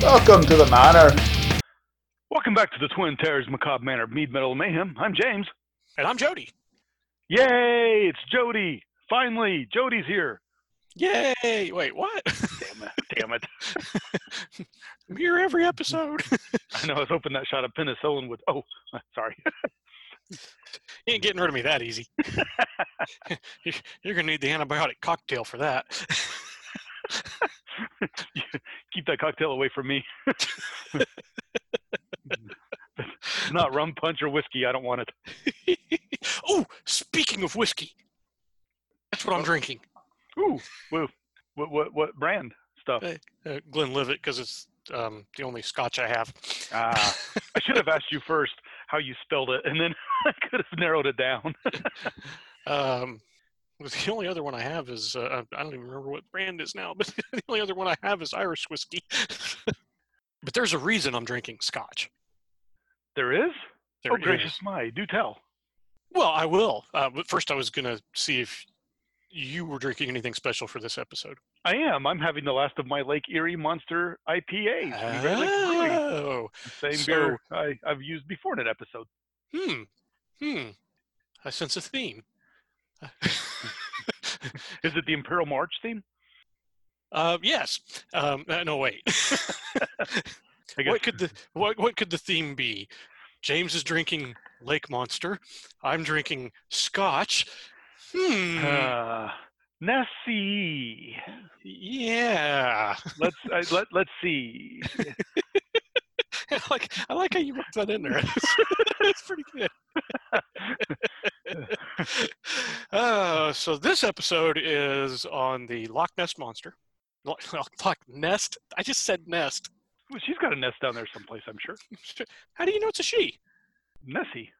Welcome to the manor. Welcome back to the Twin Terrors Macabre Manor Mead Metal Mayhem. I'm James. And I'm Jody. Yay! It's Jody. Finally, Jody's here. Yay! Wait, what? Damn it! Damn it! I'm here every episode. I know I was hoping that shot of penicillin would. Oh, sorry. you ain't getting rid of me that easy. You're- You're gonna need the antibiotic cocktail for that. Keep that cocktail away from me. Not rum punch or whiskey. I don't want it. oh, speaking of whiskey, that's what I'm Oh. drinking. Ooh, woo. What what what brand stuff? Uh, uh, Glenlivet, because it's um, the only Scotch I have. Ah, I should have asked you first how you spelled it, and then I could have narrowed it down. Um, the only other one I have is uh, I don't even remember what brand is now, but the only other one I have is Irish whiskey. but there's a reason I'm drinking Scotch. There is. There oh gracious my! Do tell. Well, I will. Uh, but first, I was gonna see if you were drinking anything special for this episode. I am. I'm having the last of my Lake Erie Monster IPAs. from Great Lakes Brewing. Oh, Same so- beer I, I've used before in an episode. hmm, hmm. I sense a theme. Is it the Imperial March theme? uh, yes. Um, uh, no, wait. What could the what what could the theme be? James is drinking Lake Monster. I'm drinking Scotch. Hmm. Uh, Nessie. yeah. Let's I, let let's see. I like I like how you wrote that in there. it's pretty good. uh, so this episode is on the Loch Ness monster. Loch, Loch Nest. I just said nest. Well, she's got a nest down there someplace, I'm sure. How do you know it's a she? Nessie.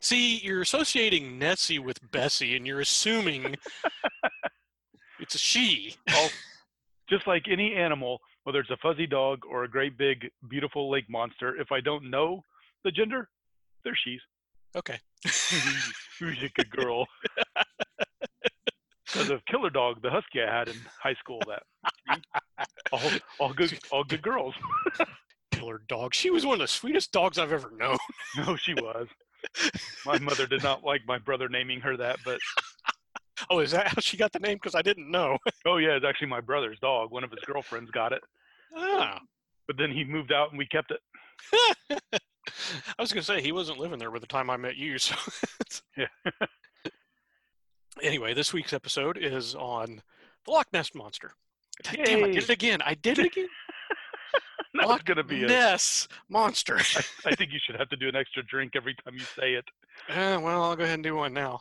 See, you're associating Nessie with Bessie, and you're assuming it's a she. Oh, just like any animal, whether it's a fuzzy dog or a great big beautiful lake monster, if I don't know the gender, they're she's. Okay. Who's a good girl? Because of Killer Dog, the husky I had in high school. That all, all good, all good girls. Killer dog. She was one of the sweetest dogs I've ever known. No, she was. My mother did not like my brother naming her that, but Oh, is that how she got the name? Because I didn't know. oh yeah, it's actually my brother's dog. One of his girlfriends got it, Ah. but then he moved out and we kept it. I was gonna say he wasn't living there by the time I met you. So Yeah. anyway, this week's episode is on the Loch Ness monster. Damn, I did it again. I did it again. Was Loch gonna be a. Ness monster. I, I think you should have to do an extra drink every time you say it, Eh, well, I'll go ahead and do one now.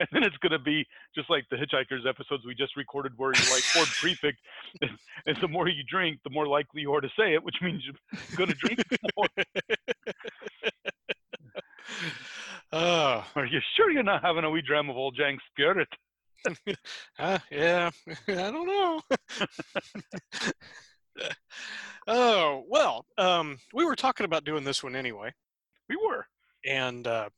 and then it's gonna be just like the Hitchhikers episodes we just recorded, where you like Ford Prefect, and, and the more you drink, the more likely you are to say it, which means you're gonna drink more. Oh, Are you sure you're not having a wee dram of old Jang spirit? uh, yeah, I don't know. oh well, um, we were talking about doing this one anyway. We were. and uh,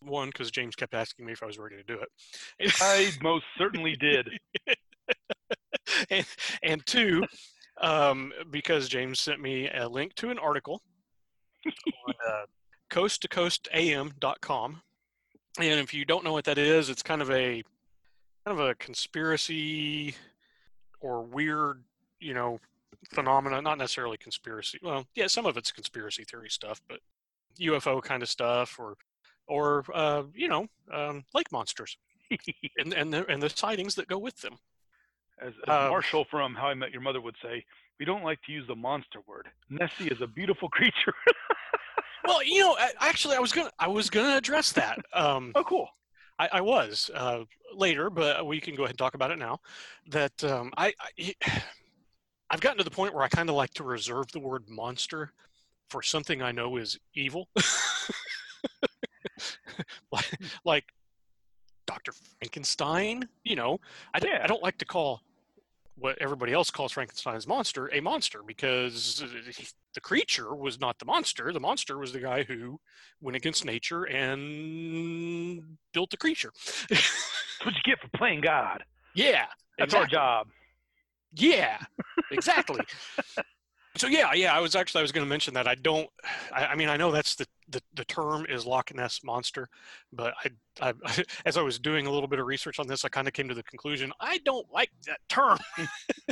one because James kept asking me if I was ready to do it, I most certainly did. and, and two um, because James sent me a link to an article on uh, coast to coast am.com. And if you don't know what that is, it's kind of a kind of a conspiracy or weird, you know, phenomena. Not necessarily conspiracy. Well, yeah, some of it's conspiracy theory stuff, but UFO kind of stuff, or or uh, you know, um, lake monsters and and the, and the sightings that go with them. As, as Um, Marshall from How I Met Your Mother would say, we don't like to use the monster word. Nessie is a beautiful creature. Well, you know, actually, I was gonna I was gonna address that. Um, oh, cool. I, I was uh, later, but we can go ahead and talk about it now. That um, I, I I've gotten to the point where I kind of like to reserve the word monster for something I know is evil, like, like Dr. Frankenstein. You know, I, Yeah. I don't like to call what everybody else calls Frankenstein's monster a monster because the creature was not the monster. The monster was the guy who went against nature and built the creature. That's what you get for playing God. yeah, That's our job. Yeah, exactly. So yeah, yeah, I was actually I was going to mention that I don't. I, I, mean, I know that's the, the the term is Loch Ness monster, but I, I as I was doing a little bit of research on this, I kind of came to the conclusion I don't like that term.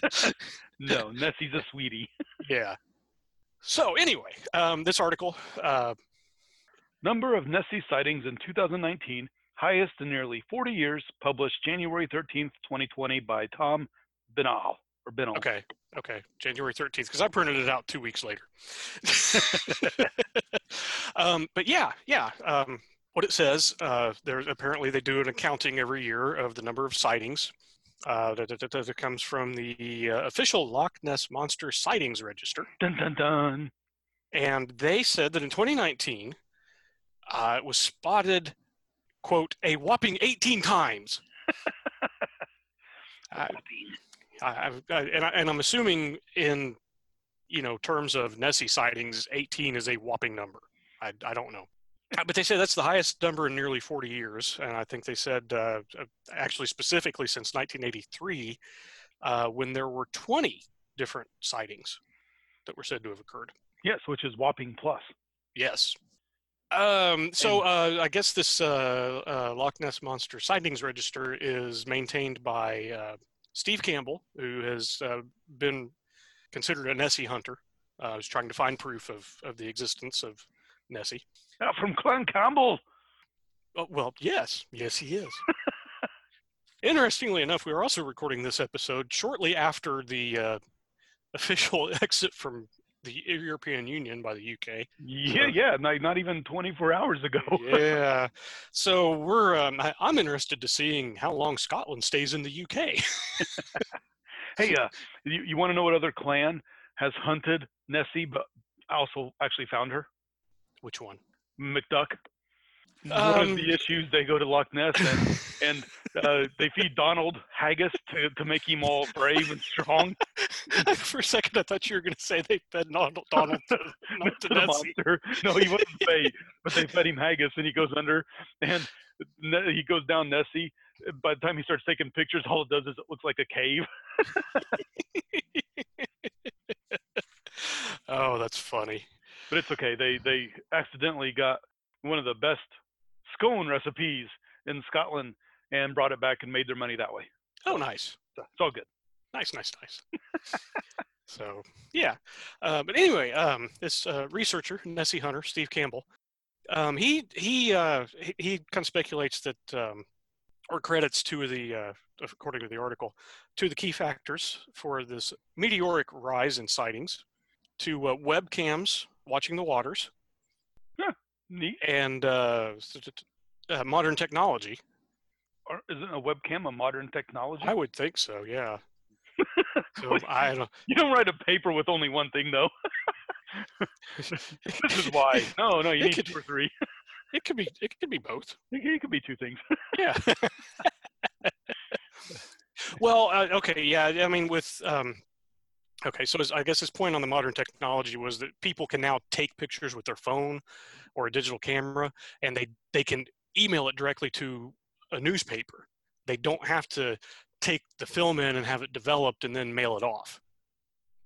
no, Nessie's a sweetie. yeah. So anyway, um, this article. Uh, Number of Nessie sightings in 2019, highest in nearly 40 years, published January 13th, 2020 by Tom Binnall or Binnall. Okay. Okay, January 13th, because I printed it out two weeks later. um, but yeah, yeah. Um, what it says, uh, there apparently they do an accounting every year of the number of sightings. Uh, that, that, that comes from the uh, official Loch Ness Monster Sightings Register. Dun dun dun. And they said that in 2019, uh, it was spotted, quote, a whopping 18 times. I, I, and, I, and I'm assuming in you know terms of Nessie sightings, 18 is a whopping number. I, I don't know, but they say that's the highest number in nearly 40 years, and I think they said uh, uh actually specifically since 1983, uh, when there were 20 different sightings that were said to have occurred. Yes, which is whopping plus. Yes. Um, so uh, I guess this uh, uh, Loch Ness Monster Sightings Register is maintained by uh, Steve Campbell, who has uh, been considered a Nessie hunter, uh, was trying to find proof of, of the existence of Nessie. From Clan Campbell. Oh, well, yes, yes, he is. Interestingly enough, we are also recording this episode shortly after the uh, official exit from the European Union by the UK. Yeah, yeah, not, not even 24 hours ago. yeah. So we're um, I, am interested to seeing how long Scotland stays in the UK. hey, uh, you, you want to know what other clan has hunted Nessie, but also actually found her? Which one? McDuck. Um, one of the issues they go to Loch Ness and, and uh, they feed Donald haggis to, to make him all brave and strong. For a second, I thought you were going to say they fed Donald, Donald to, to, the monster. No, he wasn't fey, but they fed him haggis and he goes under and he goes down Nessie. By the time he starts taking pictures, all it does is it looks like a cave. oh, that's funny. But it's okay. They they accidentally got one of the best scone recipes in Scotland and brought it back and made their money that way. Oh, nice. So it's all good. Nice, nice, nice. so yeah, uh, but anyway, um, this uh, researcher Nessie Hunter Steve Campbell, um, he he, uh, he, he kind of speculates that um, or credits to the uh, according to the article to the key factors for this meteoric rise in sightings to uh, webcams watching the waters Neat. And uh, uh, modern technology. Or isn't a webcam a modern technology? I would think so. Yeah. so I don't. You don't write a paper with only one thing, though. this is why. No, no, you it need could, two or three. it could be. It could be both. It, it could be two things. yeah. well, uh, okay, yeah. I mean, with um, Okay, so I guess his point on the modern technology was that people can now take pictures with their phone or a digital camera, and they they can email it directly to a newspaper. They don't have to take the film in and have it developed and then mail it off.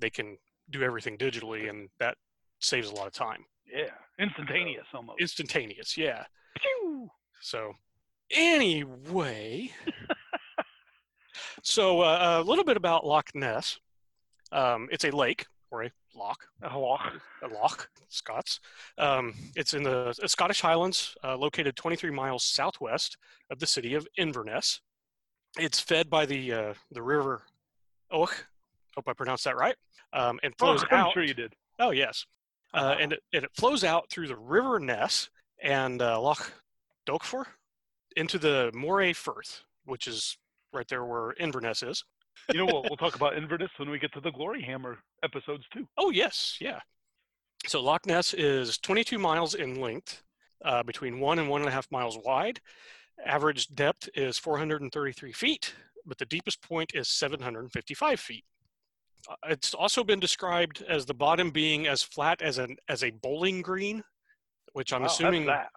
They can do everything digitally, and that saves a lot of time. Yeah, instantaneous almost. Instantaneous, yeah. So, anyway, so uh, a little bit about Loch Ness. Um, it's a lake or a loch. A loch. A loch, Scots. Um, it's in the Scottish Highlands, uh, located 23 miles southwest of the city of Inverness. It's fed by the uh, the river Oich. Hope I pronounced that right. Um, and flows oh, I'm out. sure you did. Oh yes. Uh, uh-huh. and, it, and it flows out through the River Ness and uh, Loch Dochfour into the Moray Firth, which is right there where Inverness is you know what? We'll talk about Inverness when we get to the Gloryhammer episodes too. Oh yes, yeah. So Loch Ness is 22 miles in length, uh, between one and one and a half miles wide. Average depth is 433 feet, but the deepest point is 755 feet. Uh, it's also been described as the bottom being as flat as an as a bowling green, which I'm wow, assuming that.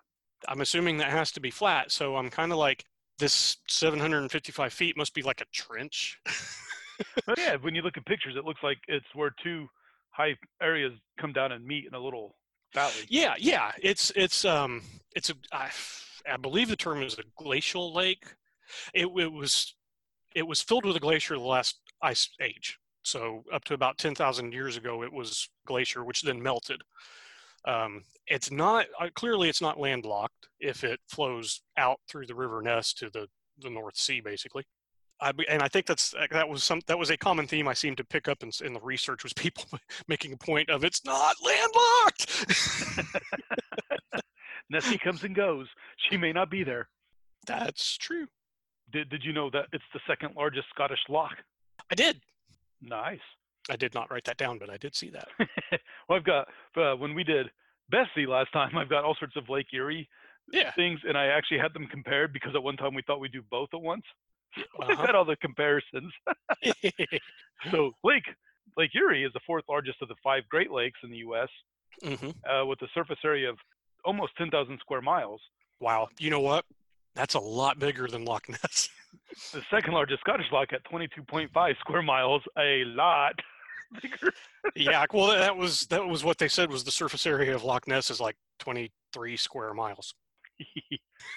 I'm assuming that has to be flat. So I'm kind of like, this 755 feet must be like a trench. yeah, when you look at pictures, it looks like it's where two high areas come down and meet in a little valley. Yeah, yeah. It's it's um it's a I, I believe the term is a glacial lake. It, it was it was filled with a glacier the last ice age. So up to about ten thousand years ago, it was glacier, which then melted. Um, it's not uh, clearly it's not landlocked if it flows out through the River Ness to the the North Sea, basically. I, and I think that's that was some that was a common theme I seemed to pick up in, in the research was people making a point of it's not landlocked. Nessie comes and goes. She may not be there. That's true. Did Did you know that it's the second largest Scottish loch? I did. Nice. I did not write that down, but I did see that. well, I've got uh, when we did Bessie last time. I've got all sorts of Lake Erie Yeah. things, and I actually had them compared because at one time we thought we'd do both at once. I've Uh-huh. had all the comparisons. so Lake Lake Erie is the fourth largest of the five Great Lakes in the U.S. hmm Uh, with a surface area of almost 10,000 square miles. Wow. You know what? That's a lot bigger than Loch Ness. The second largest Scottish loch at 22.5 square miles, a lot bigger. yeah. Well, that was that was what they said was the surface area of Loch Ness is like 23 square miles.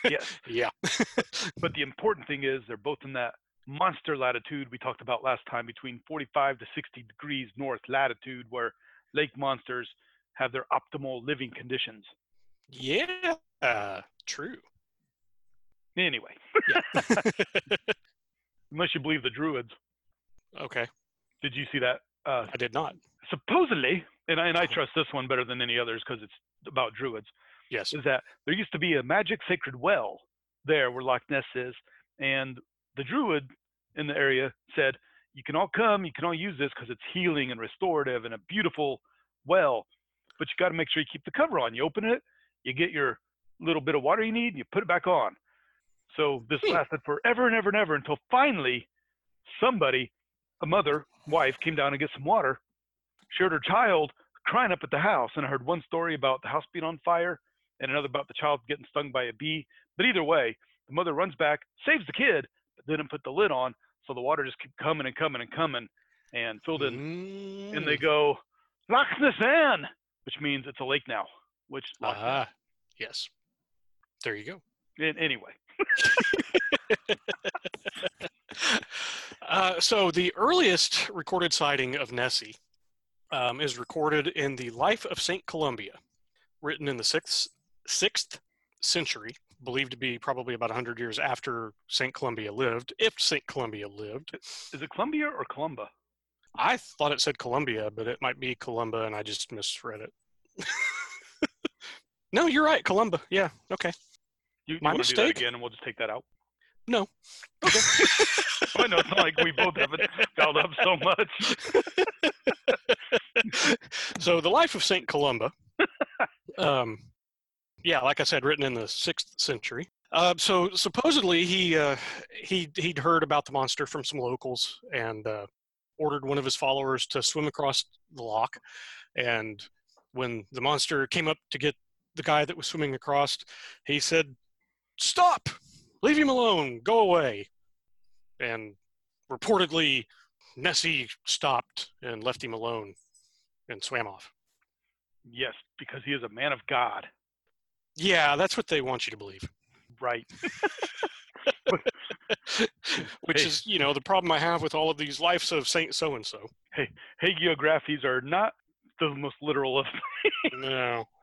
Yes, Yeah. but the important thing is they're both in that monster latitude we talked about last time, between 45 to 60 degrees north latitude, where lake monsters have their optimal living conditions. Yeah. Uh, true. Anyway, Yeah. unless you believe the Druids, okay. did you see that? Uh, I did not. supposedly, and I, and I Uh-huh. trust this one better than any others because it's about Druids. Yes. is that there used to be a magic sacred well there where Loch Ness is, and the druid in the area said, "You can all come, you can all use this because it's healing and restorative and a beautiful well, but you got to make sure you keep the cover on. You open it, you get your little bit of water you need, and you put it back on." So this Hmm. lasted forever and ever and ever until finally somebody, a mother, wife, came down to get some water, shared her child crying up at the house, and I heard one story about the house being on fire and another about the child getting stung by a bee. But either way, the mother runs back, saves the kid, but didn't put the lid on, so the water just kept coming and coming and coming and filled in. And they Mm. go, Loch Nessan, which means it's a lake now. Which Loch. Ah, yes. There you go. An- anyway, Uh, so the earliest recorded sighting of Nessie um, is recorded in the Life of Saint Columbia, written in the sixth sixth century, believed to be probably about hundred years after Saint Columbia lived, if Saint Columbia lived. is it Columbia or Columba? I thought it said Columbia, but it might be Columba, and I just misread it. no, you're right, Columba. Yeah, okay. You, you My want to do that mistake. again, and we'll just take that out. No. Okay. I know it's not like we both haven't fouled up so much. so the life of Saint Columba, um, yeah, like I said, written in the sixth century. Uh, so supposedly he uh, he he'd heard about the monster from some locals and uh, ordered one of his followers to swim across the loch. And when the monster came up to get the guy that was swimming across, he said, "Stop! Leave him alone! Go away!" And reportedly, Nessie stopped and left him alone and swam off. Yes, because he is a man of God. Yeah, that's what they want you to believe. Right. Which Hey. is, you know, the problem I have with all of these lives of Saint so and so. Hey, Hagiographies are not the most literal of No.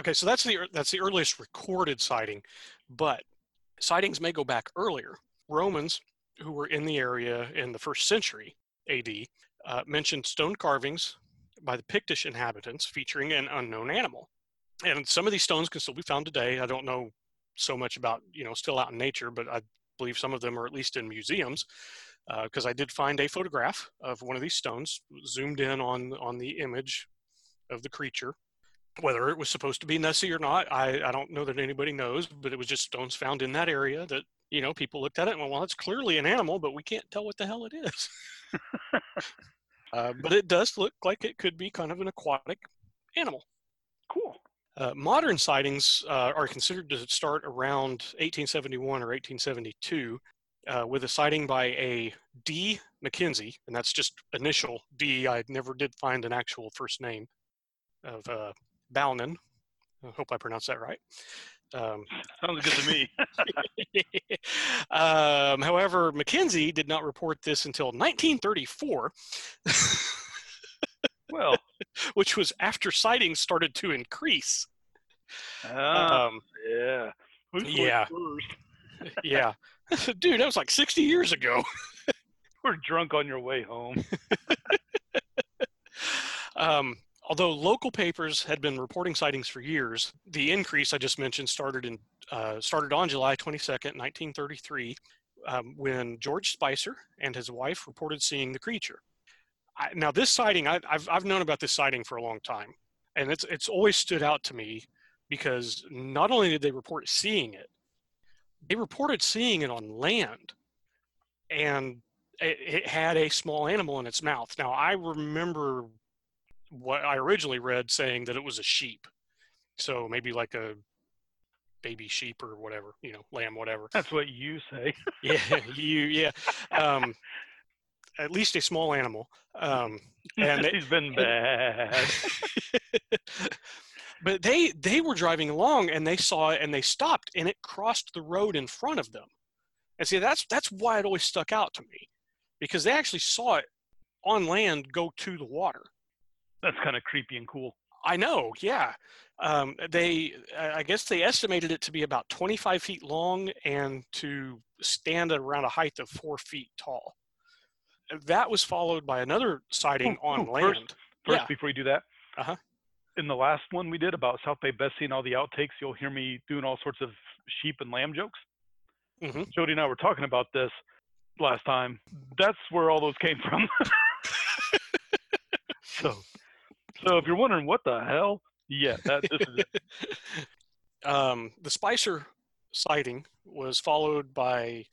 Okay, so that's the that's the earliest recorded sighting, but sightings may go back earlier. Romans who were in the area in the first century AD uh, mentioned stone carvings by the Pictish inhabitants featuring an unknown animal. And some of these stones can still be found today. I don't know so much about, you know, still out in nature, but I believe some of them are at least in museums because I did find a photograph of one of these stones zoomed in on on the image of the creature. Whether it was supposed to be Nessie or not, I, I don't know that anybody knows, but it was just stones found in that area that, you know, people looked at it and went, well, it's clearly an animal, but we can't tell what the hell it is. uh, but it does look like it could be kind of an aquatic animal. cool. Uh, modern sightings uh, are considered to start around 1871 or 1872. uh, with a sighting by a D. McKenzie, and that's just initial D. I never did find an actual first name of uh, Balnain. I hope I pronounced that right. Um, Sounds good to me. um, however, McKenzie did not report this until 1934, well, which was after sightings started to increase. ah, Um, yeah. Who's yeah. yeah. Dude, that was like 60 years ago. We're drunk on your way home. Um, although local papers had been reporting sightings for years, the increase I just mentioned started in uh, started on July 22nd, 1933, um, when George Spicer and his wife reported seeing the creature. I, now, this sighting, I, I've I've known about this sighting for a long time, and it's it's always stood out to me because not only did they report seeing it, they reported seeing it on land, and it, it had a small animal in its mouth. Now, I remember what I originally read saying that it was a sheep. So maybe like a baby sheep or whatever, you know, lamb, whatever. That's what you say. Yeah, you, yeah. Um, at least a small animal. Um, and it- He's been bad. but they they were driving along and they saw it and they stopped and it crossed the road in front of them. And see, that's that's why it always stuck out to me, because they actually saw it on land go to the water. That's kind of creepy and cool. I know, yeah. Um, they, I I guess they estimated it to be about 25 feet long and to stand at around a height of four feet tall. That was followed by another sighting Ooh, on ooh, land. first- First, Yeah. before you do that, Uh-huh. in the last one we did about South Bay Bessie and all the outtakes, you'll hear me doing all sorts of sheep and lamb jokes. hmm Jody and I were talking about this last time. That's where all those came from. so, so if you're wondering what the hell, yeah, that this is it. um, the Spicer sighting was followed by,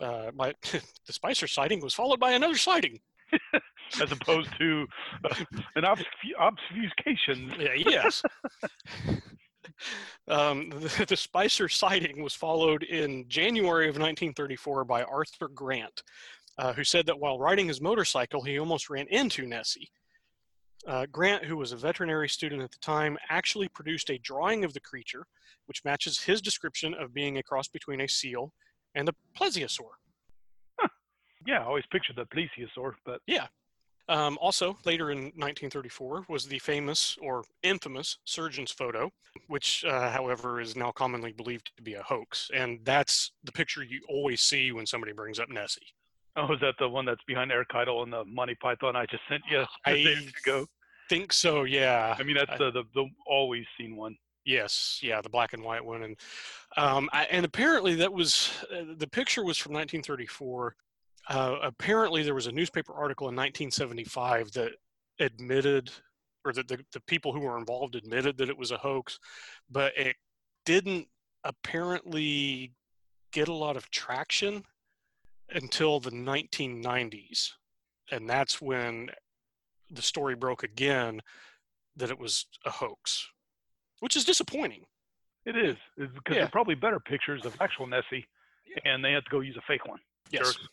uh, by the Spicer sighting was followed by another sighting. as opposed to uh, an obfusc- obfuscation. Yeah, yes. um, the, the Spicer sighting was followed in January of 1934 by Arthur Grant, uh, who said that while riding his motorcycle, he almost ran into Nessie. Uh, Grant, who was a veterinary student at the time, actually produced a drawing of the creature, which matches his description of being a cross between a seal and the plesiosaur. Yeah, I always pictured the plesiosaur, but yeah. Um, also, later in 1934 was the famous or infamous surgeon's photo, which, uh, however, is now commonly believed to be a hoax. And that's the picture you always see when somebody brings up Nessie. oh, is that the one that's behind Eric Idle and the Monty Python I just sent you I ago? Think so, yeah. I mean, that's I- the, the the always seen one. Yes, yeah, the black and white one, and um, I, and apparently that was uh, the picture was from 1934. Uh, apparently, there was a newspaper article in 1975 that admitted, or that the, the people who were involved admitted that it was a hoax, but it didn't apparently get a lot of traction until the 1990s, and that's when the story broke again that it was a hoax which is disappointing. It is, is because Yeah. they're probably better pictures of actual Nessie, Yeah. and they had to go use a fake one. Yes. Sure.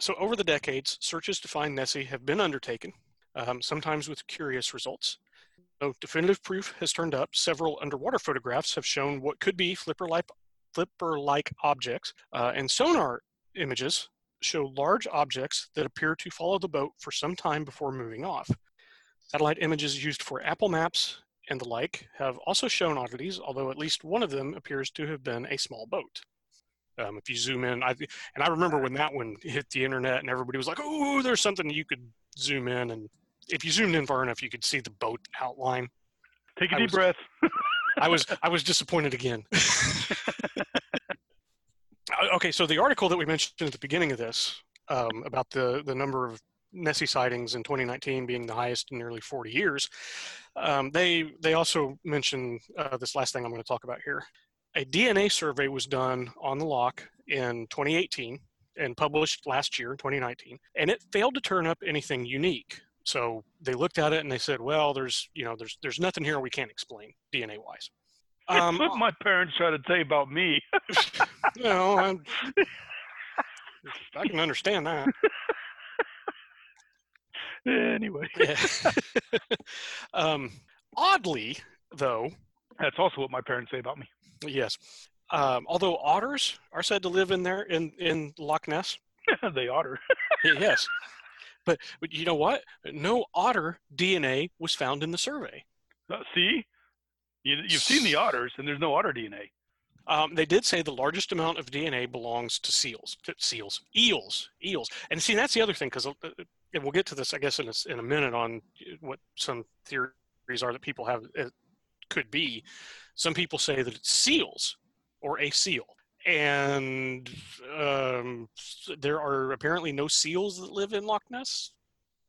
So over the decades, searches to find Nessie have been undertaken, um, sometimes with curious results. Though definitive proof has turned up, several underwater photographs have shown what could be flipper-like, flipper-like objects, uh, and sonar images show large objects that appear to follow the boat for some time before moving off. Satellite images used for Apple Maps and the like have also shown oddities, although at least one of them appears to have been a small boat. Um, if you zoom in, I, and I remember when that one hit the internet and everybody was like, oh, there's something you could zoom in. And if you zoomed in far enough, you could see the boat outline. Take a I deep was- breath. I was I was disappointed again. Uh, okay, so the article that we mentioned at the beginning of this um, about the the number of Nessie sightings in 2019 being the highest in nearly 40 years, um, they they also mentioned uh, this last thing I'm going to talk about here. A DNA survey was done on the lock in 2018 and published last year, 2019, and it failed to turn up anything unique. So they looked at it and they said, "Well, there's you know there's there's nothing here we can't explain DNA wise." Um, what my parents try to say about me. you know, I'm, I can understand that. Anyway, um, oddly, though, that's also what my parents say about me. yes. Um, although otters are said to live in there in in Loch Ness, they otter. Yes. But, but you know what? No otter DNA was found in the survey. Uh, see, you, you've seen the otters, and there's no otter DNA. Um, they did say the largest amount of DNA belongs to seals, to seals, eels, eels. And see, that's the other thing, because and we'll get to this, I guess, in a, in a minute on what some theories are that people have it could be. Some people say that it's seals or a seal, and um, there are apparently no seals that live in Loch Ness.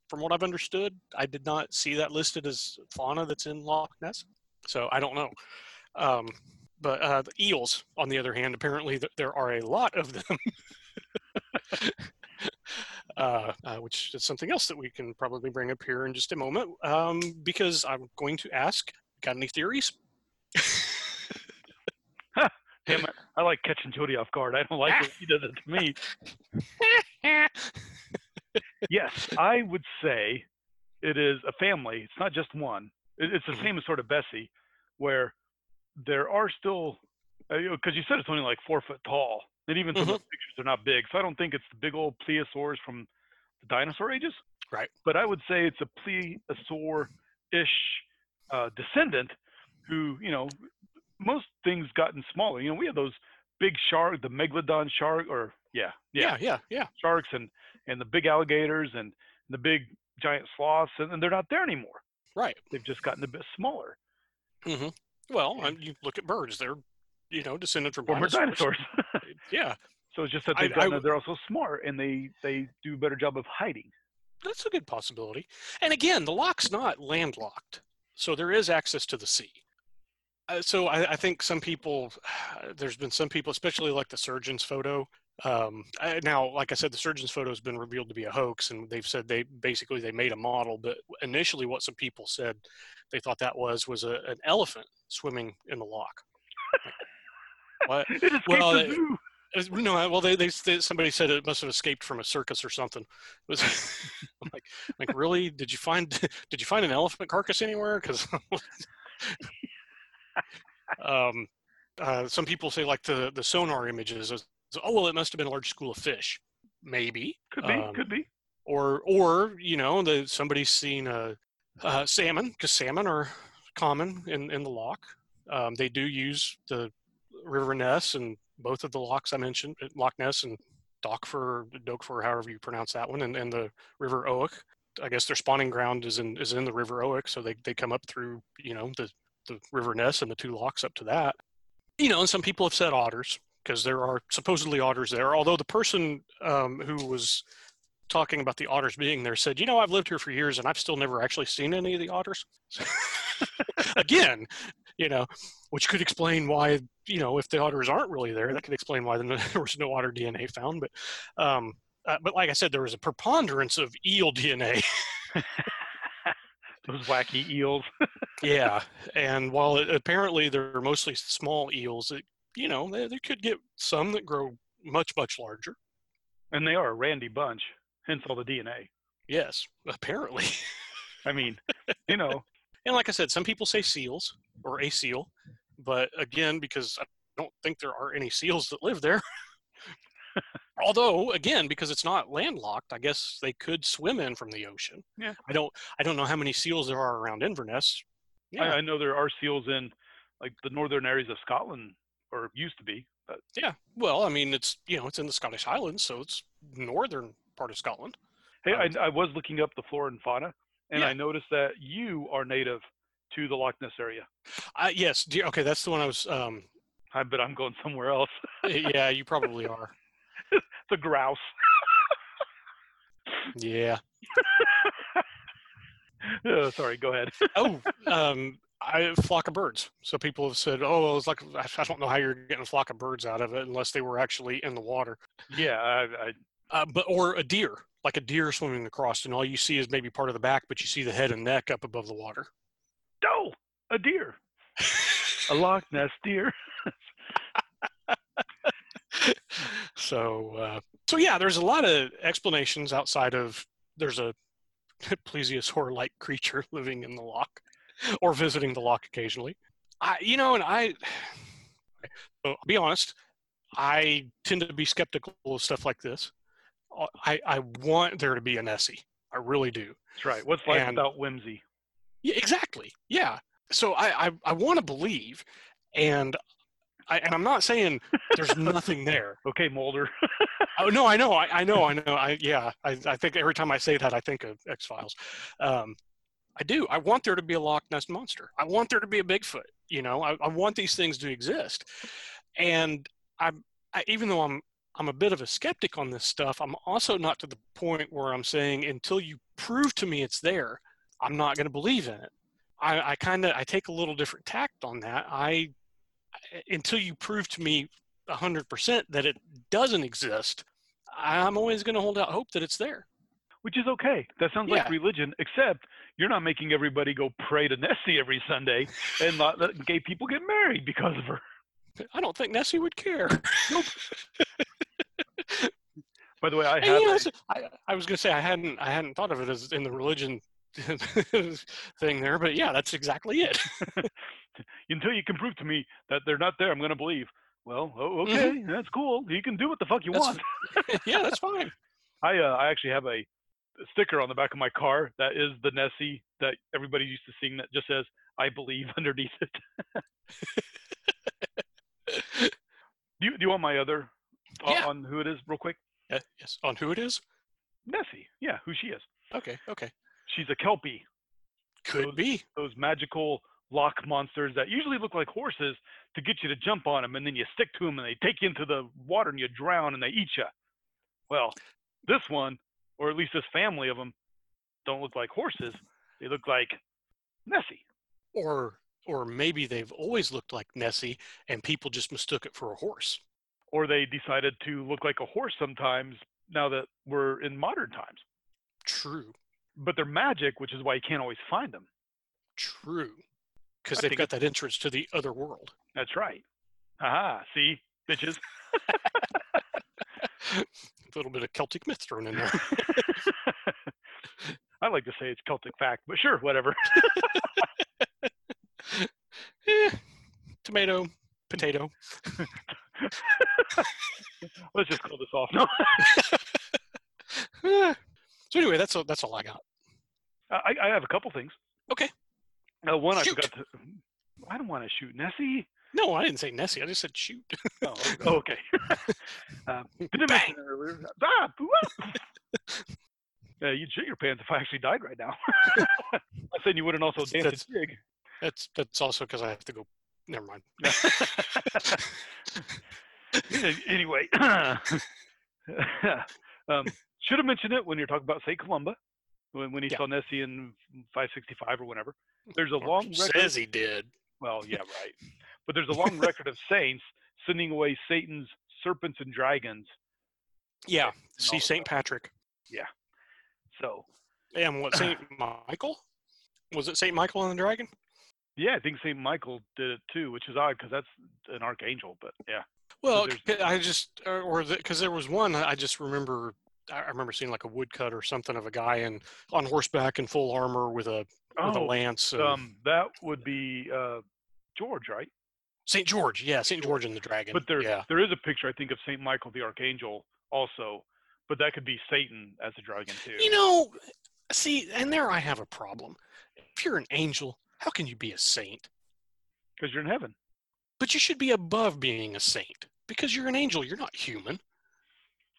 From what I've understood, I did not see that listed as fauna that's in Loch Ness, so I don't know. Um, but uh, the eels, on the other hand, apparently th- there are a lot of them. uh, uh, which is something else that we can probably bring up here in just a moment, um, because I'm going to ask, got any theories? Damn it, I like catching Jody off guard. I don't like it. He does it to me. Yes, I would say it is a family. It's not just one. It's the Mhm. same as sort of Bessie, where there are still, because you said it's only like four foot tall, and even some of the pictures are not big. So I don't think it's the big old plesiosaurs from the dinosaur ages. Right. But I would say it's a plesiosaur-ish uh, descendant who, you know, most things gotten smaller. You know, we have those big shark, the megalodon shark, or yeah, yeah, yeah, yeah. sharks and and the big alligators and the big giant sloths, and, and they're not there anymore. Right. They've just gotten a bit smaller. hmm Well, Yeah. um, you look at birds; they're, you know, descended from Former dinosaurs. dinosaurs. Yeah, so it's just that they've I gotten, w- they're also smart and they they do a better job of hiding. that's a good possibility. And again, the lock's not landlocked, so there is access to the sea. Uh, so I, I think some people, there's been some people, especially like the surgeon's photo. Um, I, now, like I said, the surgeon's photo has been revealed to be a hoax, and they've said they basically they made a model. But initially, what some people said they thought that was was a, an elephant swimming in the lock. What? It Well, the they- zoo. No, well, they, they, they somebody said it must have escaped from a circus or something. It was I'm like, like really? Did you find did you find an elephant carcass anywhere? Because um, uh, some people say like the the sonar images. is, Oh well, it must have been a large school of fish. Maybe Could be, um, could be. or or you know the somebody's seen a, uh salmon because salmon are common in in the loch. Um, they do use the River Ness and both of the locks I mentioned, uh, Loch Ness and Dock for Doak for however you pronounce that one, and, and the River Oak. I guess their spawning ground is in is in the River Oak, so they, they come up through you know the the River Ness and the two locks up to that. You know, and some people have said otters because there are supposedly otters there. Although the person um, who was talking about the otters being there said, you know, I've lived here for years and I've still never actually seen any of the otters. Again, you know, which could explain why, you know, if the otters aren't really there, that could explain why there was no otter DNA found. But, um, uh, but like I said, there was a preponderance of eel DNA. Those wacky eels. yeah, and while it, apparently they're mostly small eels, it, you know, they, they could get some that grow much much larger. And they are a randy bunch, hence all the DNA. Yes, apparently. I mean, you know, And like I said, some people say seals or a seal, but again, because I don't think there are any seals that live there. Although, again, because it's not landlocked, I guess they could swim in from the ocean. Yeah. I don't. I don't know how many seals there are around Inverness. I, I know there are seals in like the northern areas of Scotland, or used to be. But Yeah. Well, I mean, it's you know, it's in the Scottish Highlands, so it's northern part of Scotland. hey, Um, I, I was looking up the flora and fauna, and Yeah. I noticed that you are native to the Loch Ness area. Uh, yes. you- Okay, that's the one I was. Um, I bet I'm going somewhere else. yeah, you probably are. the grouse. Yeah. oh, sorry, go ahead. oh, um, I flock of birds. So people have said, "Oh, it's like I I don't know how you're getting a flock of birds out of it unless they were actually in the water." Yeah, I, I, Uh, but or a deer, like a deer swimming across, and all you see is maybe part of the back, but you see the head and neck up above the water. No, a deer, a Loch Ness deer. so uh, so yeah, there's a lot of explanations outside of there's a plesiosaur-like creature living in the loch or visiting the loch occasionally. I, you know, and I, so I'll be honest, I tend to be skeptical of stuff like this. Uh, I, I want there to be a Nessie. I really do. That's right. What's life And- without whimsy? Yeah, exactly. Yeah. So I, I, I want to believe, and I, and I'm not saying there's nothing there. Okay, Mulder. Oh no, I know, I, I know, I know. I yeah, I, I think every time I say that, I think of X Files. Um, I do. I want there to be a Loch Ness monster. I want there to be a Bigfoot. You know, I, I want these things to exist. And I'm, I, even though I'm, I'm a bit of a skeptic on this stuff. I'm also not to the point where I'm saying until you prove to me it's there, I'm not going to believe in it. I, I kind of, I take a little different tact on that. I, until you prove to me 100% that it doesn't exist, I'm always going to hold out hope that it's there. Which is okay. That sounds like religion, except you're not making everybody go pray to Nessie every Sunday and not letting gay people get married because of her. I don't think Nessie would care. Nope. By the way, I have you know, I was going to say I hadn't I hadn't thought of it as in the religion thing there, but yeah, that's exactly it. until you can prove to me that they're not there, I'm going to believe. Well, o- okay, that's cool. You can do what the fuck you Mm-hmm. That's- want. yeah, that's fine. I uh, I actually have a sticker on the back of my car that is the Nessie that everybody used to sing that just says "I believe" underneath it. do you do you want my other thought Yeah. on who it is real quick? Uh, yes, on who it is. Nessie, yeah, who she is. Okay, okay, She's a kelpie. could Those- be. Those magical lock monsters that usually look like horses to get you to jump on them, and then you stick to them, and they take you into the water, and you drown, and they eat you. Well, this one, or at least this family of them, don't look like horses. They look like Nessie. Or or maybe they've always looked like Nessie, and people just mistook it for a horse. or they decided to look like a horse sometimes now that we're in modern times. True, But they're magic, which is why you can't always find them. true, because they've got that entrance to the other world. That's right. Aha, see, bitches. A little bit of Celtic myth thrown in there. I like to say it's Celtic fact, but sure, whatever. Eh, tomato, potato. Let's just call this off. No, Eh. So anyway, that's all, that's all I got. I, I have a couple things. Okay. Uh, one I Shoot. forgot to. I don't want to shoot Nessie. No, I didn't say Nessie. I just said shoot. Oh, oh, okay. um, didn't Bang. earlier. Ah, ah. You'd shit your pants if I actually died right now. I'm saying you wouldn't also That's- dance a jig. That's that's also because I have to go. Never mind. anyway, um, should have mentioned it when you're talking about St. Columba, when, when he Yeah. saw Nessie in 565 or whenever. There's a long record. says he did. Well, yeah, right. But there's a long record of saints sending away Satan's serpents and dragons. Yeah. all See Saint Patrick Yeah. So, and what Saint Michael? Was it Saint Michael and the Dragon? yeah, I think Saint Michael did it too, which is odd because that's an archangel. But yeah, Well, I just or- or because there was one I just remember. I remember seeing like a woodcut or something of a guy in on horseback in full armor with a with a oh, lance. And um, that would be uh, George, right? Saint George, yeah, Saint George and the Dragon. But there, yeah, there is a picture, I think, of Saint Michael the Archangel also, but that could be Satan as a dragon too. you know, see, and there I have a problem. If you're an angel, how can you be a saint? because you're in heaven. But you should be above being a saint because you're an angel. You're not human.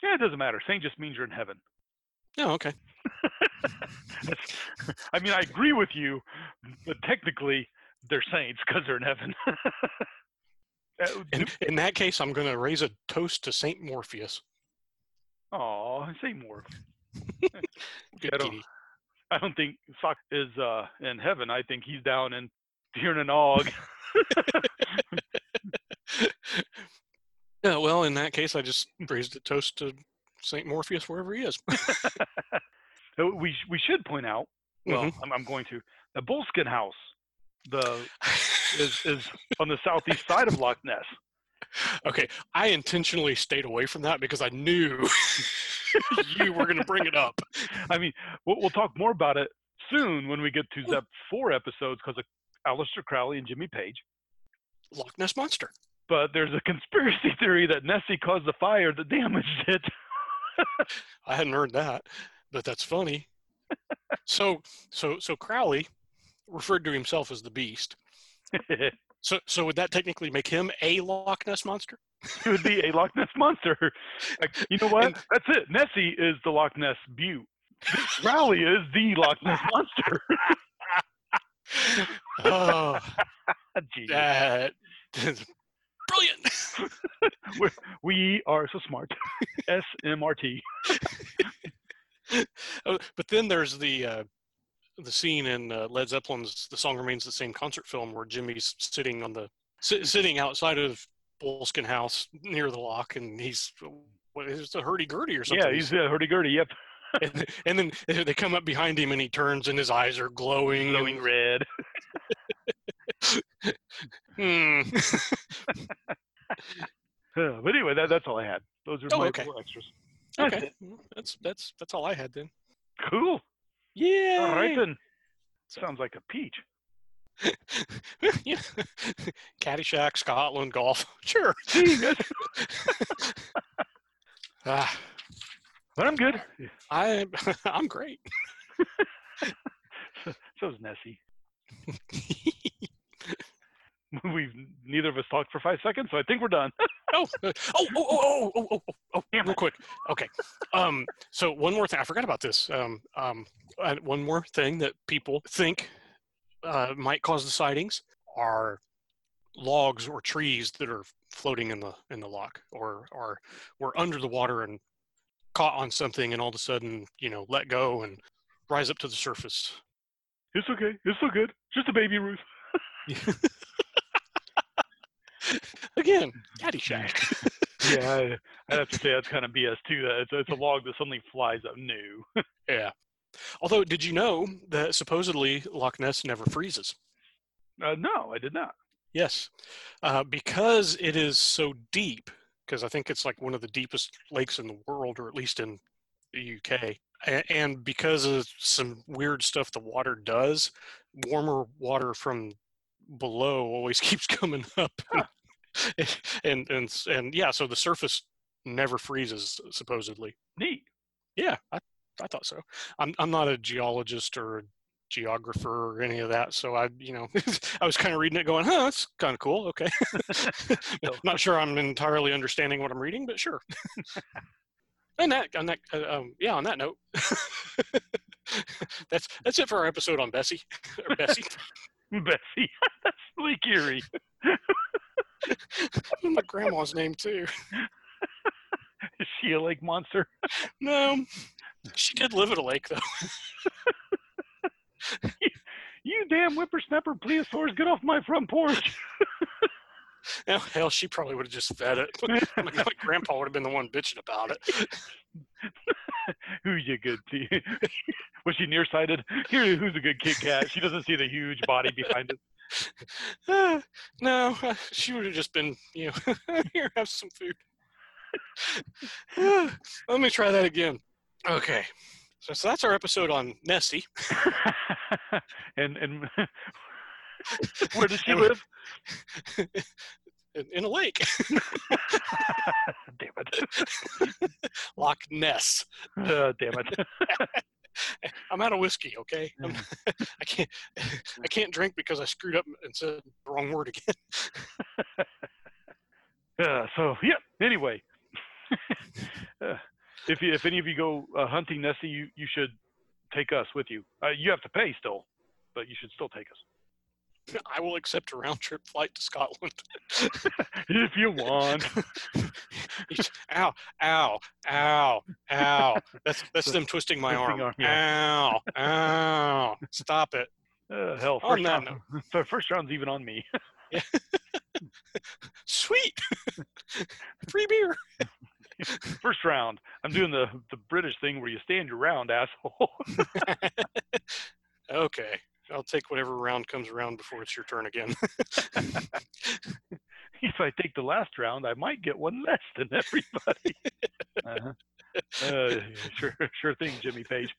Yeah, it doesn't matter. Saint just means you're in heaven. No, okay. I mean, I agree with you, but technically they're saints because they're in heaven. In, in that case, I'm going to raise a toast to Saint Morpheus. Aw, say more. Good I don't- I don't think Sock is uh, in heaven. I think he's down in Tirnanog. Yeah, well, in that case, I just raised a toast to Saint Morpheus wherever he is. We we should point out. Well, Mm-hmm. I'm, I'm going to the Boleskine House. The is is on the southeast side of Loch Ness. Okay, I intentionally stayed away from that because I knew you were going to bring it up. I mean, we'll, we'll talk more about it soon when we get to the 4 episodes because of Aleister Crowley and Jimmy Page. Loch Ness Monster. But there's a conspiracy theory that Nessie caused the fire that damaged it. I hadn't heard that, but that's funny. so, so, so Crowley referred to himself as the Beast. So, so would that technically make him a Loch Ness monster? it would be a Loch Ness monster. Like, you know what? And- That's it. Nessie is the Loch Ness Butte. Crowley is the Loch Ness monster. oh, that brilliant. we're, we are so smart. SMRT. Oh, but then there's the uh, the scene in uh, Led Zeppelin's "The Song Remains the Same" concert film where Jimmy's sitting on the si- sitting outside of Boleskine House near the loch, and he's what is it, a hurdy gurdy or something? Yeah, he's a hurdy gurdy. Yep. and, and then they come up behind him, and he turns, and his eyes are glowing. Glowing red. Hmm. But anyway, that, that's all I had. Those are Oh, my okay. extras. That's okay, that's that's that's all I had then. Cool. Yeah. All right then. Sounds like a peach. yeah. Caddyshack, Scotland, golf. Sure. Ah, but I'm good. I I'm great. So is Nessie. We've neither of us talked for five seconds, so I think we're done. oh, uh, oh, oh, oh, oh, oh, oh, oh, Damn real quick. Okay. Um, so one more thing. I forgot about this. Um, um, one more thing that people think uh, might cause the sightings are logs or trees that are floating in the in the loch, or or were under the water and caught on something, and all of a sudden, you know, let go and rise up to the surface. It's okay. It's so good. Just a baby Ruth. Again, Caddyshack. Yeah, I, I'd have to say that's kind of BS too. That it's, it's a log that suddenly flies up new. yeah. Although, did you know that supposedly Loch Ness never freezes? Uh, no, I did not. Yes, uh, because it is so deep. Because I think it's like one of the deepest lakes in the world, or at least in the UK. A- And because of some weird stuff the water does, warmer water from below always keeps coming up. and, and and and yeah, so the surface never freezes supposedly. Neat. Yeah, I, I thought so. I'm I'm not a geologist or a geographer or any of that, so I you know I was kind of reading it, going, "Huh, that's kind of cool." Okay, not sure I'm entirely understanding what I'm reading, but sure. and that on that uh, um, yeah, on that note, that's that's it for our episode on Bessie. Or Bessie, Bessie. that's Lake Erie. My grandma's name too. Is she a lake monster? No, she did live at a lake though. You damn whippersnapper plesiosaurs, get off my front porch. Hell, hell, she probably would have just fed it. my, my grandpa would have been the one bitching about it. who's a good t- Was she nearsighted? Here, who's a good Kit Kat? She doesn't see the huge body behind it. Uh, no, uh, she would have just been, you know, here, have some food. Uh, let me try that again. Okay. So, so that's our episode on Nessie. and and where does she live? in, in a lake. damn it! Loch Ness. Uh, damn it! I'm out of whiskey, okay? I'm, I can't I can't drink because I screwed up and said the wrong word again. Uh, so yeah. Anyway, uh, if you, if any of you go uh, hunting Nessie, you you should take us with you. Uh, you have to pay still, but you should still take us I will accept a round trip flight to Scotland. if you want. Ow, ow, ow, ow. That's that's them twisting my Twisting arm. arm, Ow, ow. Stop it. Uh, hell, first that round, so first round's even on me. Sweet. Free beer. First round, I'm doing the the British thing where you stand your round, asshole. okay. I'll take whatever round comes around before it's your turn again. if I take the last round, I might get one less than everybody. uh-huh. uh, sure, sure thing, Jimmy Page.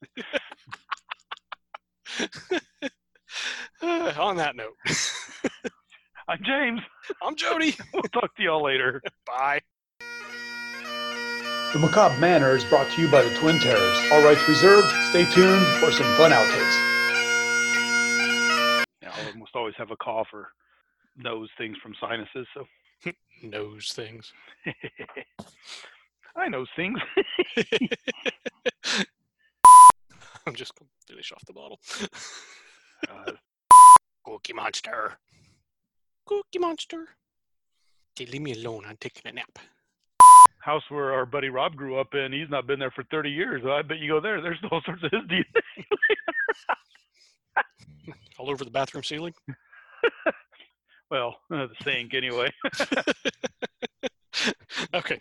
Uh, on that note, I'm James. I'm Jody. We'll talk to y'all later. Bye. The Macabre Manor is brought to you by the Twin Terrors. All rights reserved. Stay tuned for some fun outtakes. Yeah, I almost always have a cough or nose things from sinuses. So Knows things. I know things. I'm just gonna finish off the bottle. Uh, Cookie monster. Cookie monster. Okay, leave me alone. I'm taking a nap. house where our buddy Rob grew up in, he's not been there for 30 years. I bet you go there, there's all sorts of his DNA. All over the bathroom ceiling. Well, uh, the sink anyway. Okay.